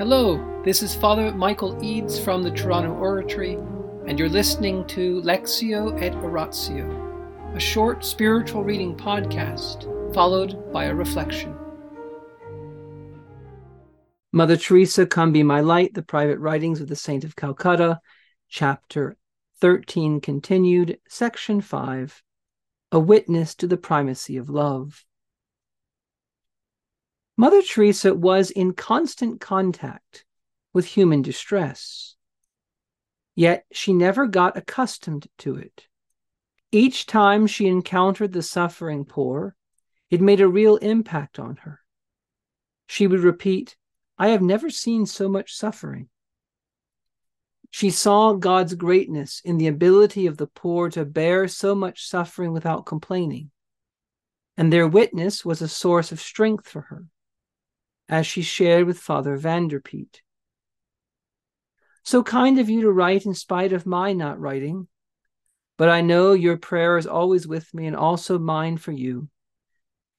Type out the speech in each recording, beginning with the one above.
Hello, this is Father Michael Eads from the Toronto Oratory, and you're listening to Lectio et Oratio, a short spiritual reading podcast followed by a reflection. Mother Teresa, Come Be My Light, the Private Writings of the Saint of Calcutta, Chapter 13 continued, Section 5 A Witness to the Primacy of Love. Mother Teresa was in constant contact with human distress, yet she never got accustomed to it. Each time she encountered the suffering poor, it made a real impact on her. She would repeat, I have never seen so much suffering. She saw God's greatness in the ability of the poor to bear so much suffering without complaining, and their witness was a source of strength for her as she shared with Father Van der Peet. So kind of you to write in spite of my not writing, but I know your prayer is always with me and also mine for you,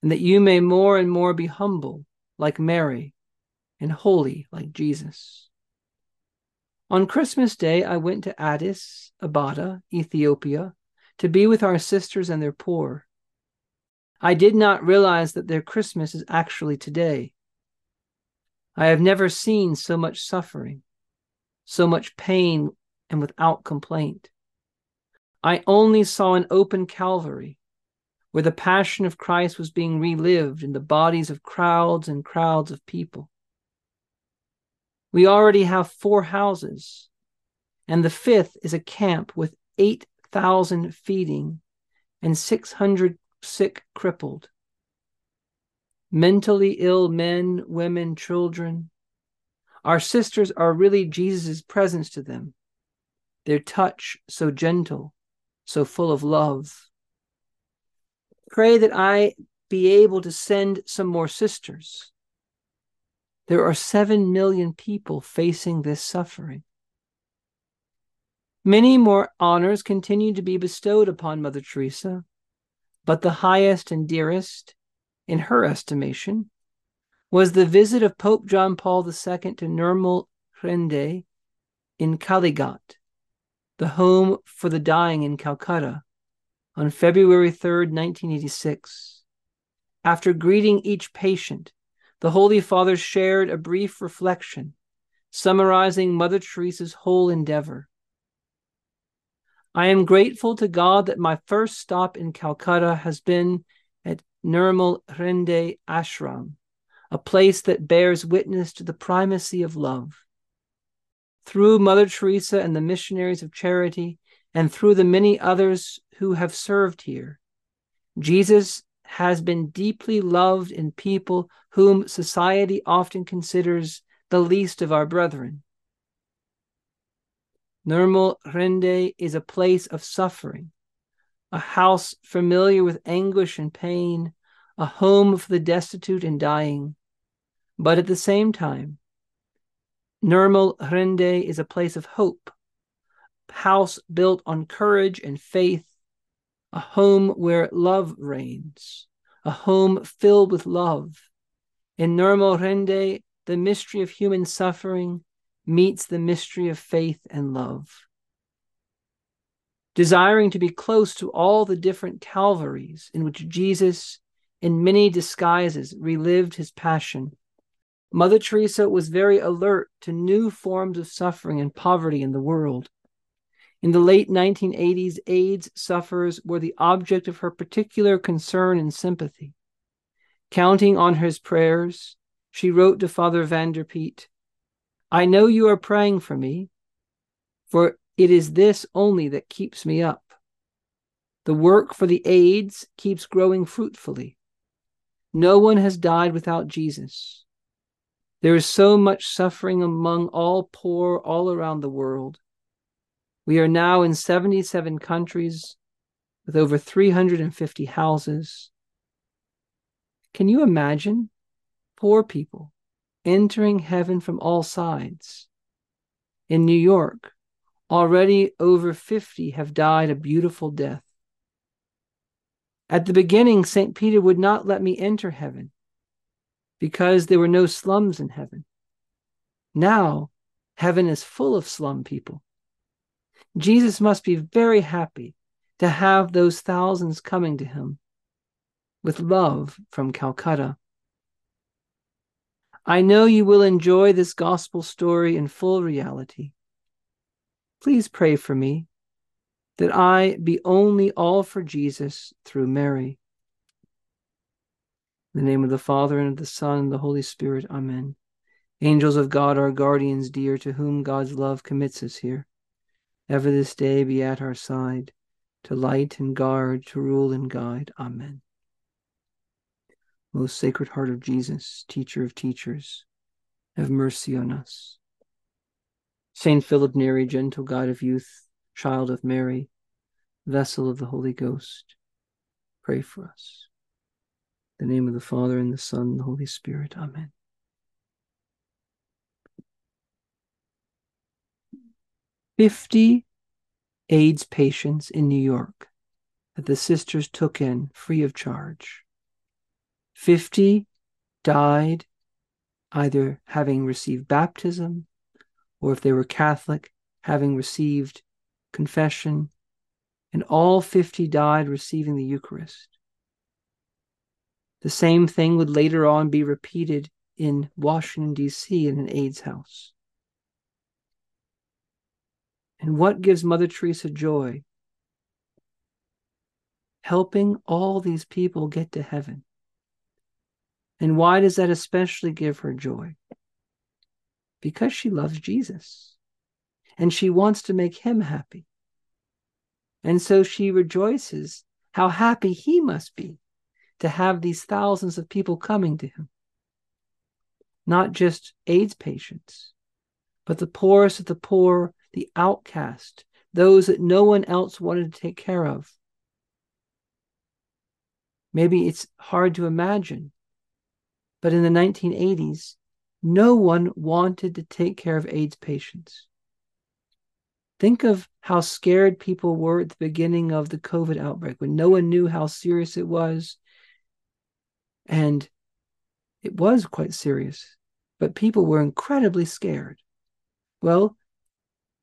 and that you may more and more be humble like Mary and holy like Jesus. On Christmas Day, I went to Addis Ababa, Ethiopia, to be with our sisters and their poor. I did not realize that their Christmas is actually today. I have never seen so much suffering, so much pain, and without complaint. I only saw an open Calvary where the passion of Christ was being relived in the bodies of crowds and crowds of people. We already have four houses, and the fifth is a camp with 8,000 feeding and 600 sick crippled mentally ill men, women, children. Our sisters are really Jesus' presence to them, their touch so gentle, so full of love. Pray that I be able to send some more sisters. There are seven million people facing this suffering. Many more honors continue to be bestowed upon Mother Teresa, but the highest and dearest in her estimation, was the visit of Pope John Paul II to Nirmal Hriday in Kalighat, the home for the dying in Calcutta, on February 3, 1986. After greeting each patient, the Holy Father shared a brief reflection, summarizing Mother Teresa's whole endeavor. I am grateful to God that my first stop in Calcutta has been Nirmal Hriday Ashram, a place that bears witness to the primacy of love. Through Mother Teresa and the missionaries of charity, and through the many others who have served here, Jesus has been deeply loved in people whom society often considers the least of our brethren. Nirmal Hriday is a place of suffering, a house familiar with anguish and pain, a home for the destitute and dying. But at the same time, Nirmal Hriday is a place of hope, a house built on courage and faith, a home where love reigns, a home filled with love. In Nirmal Hriday, the mystery of human suffering meets the mystery of faith and love desiring to be close to all the different Calvaries in which Jesus, in many disguises, relived his passion. Mother Teresa was very alert to new forms of suffering and poverty in the world. In the late 1980s, AIDS sufferers were the object of her particular concern and sympathy. Counting on his prayers, she wrote to Father Van der Peet, I know you are praying for me, for it is this only that keeps me up. The work for the AIDS keeps growing fruitfully. No one has died without Jesus. There is so much suffering among all poor all around the world. We are now in 77 countries with over 350 houses. Can you imagine poor people entering heaven from all sides? In New York, Already over 50 have died a beautiful death. At the beginning, St. Peter would not let me enter heaven because there were no slums in heaven. Now, heaven is full of slum people. Jesus must be very happy to have those thousands coming to him with love from Calcutta. I know you will enjoy this gospel story in full reality. Please pray for me that I be only all for Jesus through Mary. In the name of the Father, and of the Son, and the Holy Spirit, Amen. Angels of God, our guardians dear, to whom God's love commits us here, ever this day be at our side, to light and guard, to rule and guide. Amen. Most Sacred Heart of Jesus, Teacher of teachers, have mercy on us. Saint Philip Neri, gentle guide of youth, child of Mary, vessel of the Holy Ghost, pray for us. In the name of the Father, and the Son, and the Holy Spirit. Amen. Fifty AIDS patients in New York that the sisters took in free of charge. 50 died either having received baptism or if they were Catholic, having received confession, and all 50 died receiving the Eucharist. The same thing would later on be repeated in Washington, D.C., in an AIDS house. And what gives Mother Teresa joy? Helping all these people get to heaven. And why does that especially give her joy? Because she loves Jesus and she wants to make him happy. And so she rejoices how happy he must be to have these thousands of people coming to him. Not just AIDS patients, but the poorest of the poor, the outcast, those that no one else wanted to take care of. Maybe it's hard to imagine but in the 1980s, no one wanted to take care of AIDS patients. Think of how scared people were at the beginning of the COVID outbreak when no one knew how serious it was. And it was quite serious, but people were incredibly scared. Well,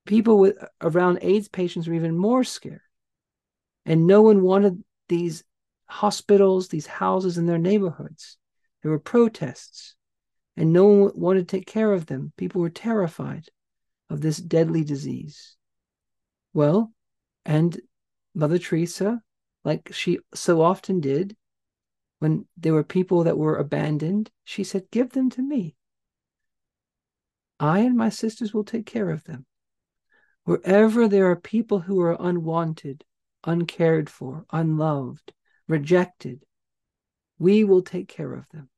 people with around AIDS patients were even more scared. And no one wanted these hospitals, these houses in their neighborhoods. There were protests, and no one wanted to take care of them. People were terrified of this deadly disease. Well, and Mother Teresa, like she so often did, when there were people that were abandoned, she said, Give them to me. I and my sisters will take care of them. Wherever there are people who are unwanted, uncared for, unloved, rejected, we will take care of them.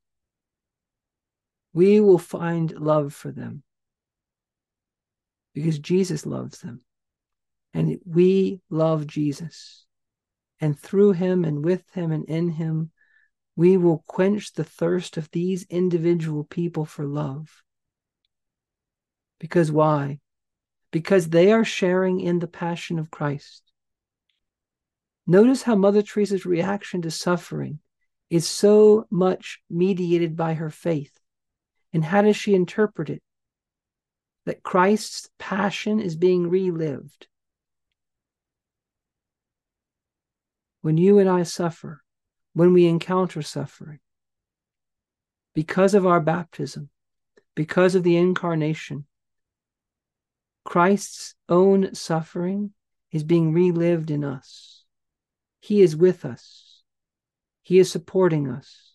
We will find love for them because Jesus loves them. And we love Jesus. And through him and with him and in him, we will quench the thirst of these individual people for love. Because why? Because they are sharing in the passion of Christ. Notice how Mother Teresa's reaction to suffering is so much mediated by her faith. And how does she interpret it? That Christ's passion is being relived. When you and I suffer, when we encounter suffering, because of our baptism, because of the incarnation, Christ's own suffering is being relived in us. He is with us. He is supporting us.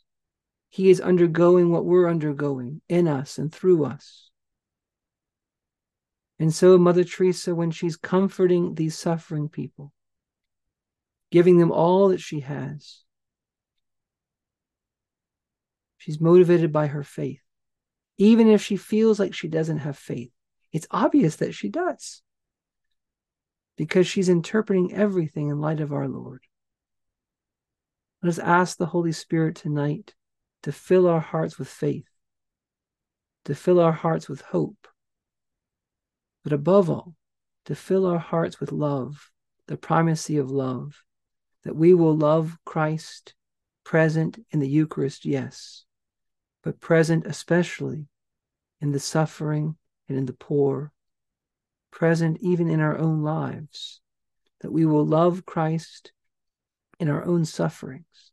He is undergoing what we're undergoing in us and through us. And so, Mother Teresa, when she's comforting these suffering people, giving them all that she has, she's motivated by her faith. Even if she feels like she doesn't have faith, it's obvious that she does because she's interpreting everything in light of our Lord. Let us ask the Holy Spirit tonight to fill our hearts with faith, to fill our hearts with hope, but above all, to fill our hearts with love, the primacy of love, that we will love Christ present in the Eucharist, yes, but present especially in the suffering and in the poor, present even in our own lives, that we will love Christ in our own sufferings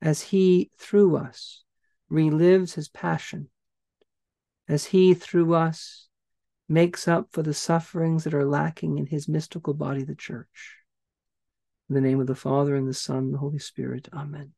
as he through us relives his passion, as he through us makes up for the sufferings that are lacking in his mystical body, the church. In the name of the Father, and the Son, and the Holy Spirit. Amen.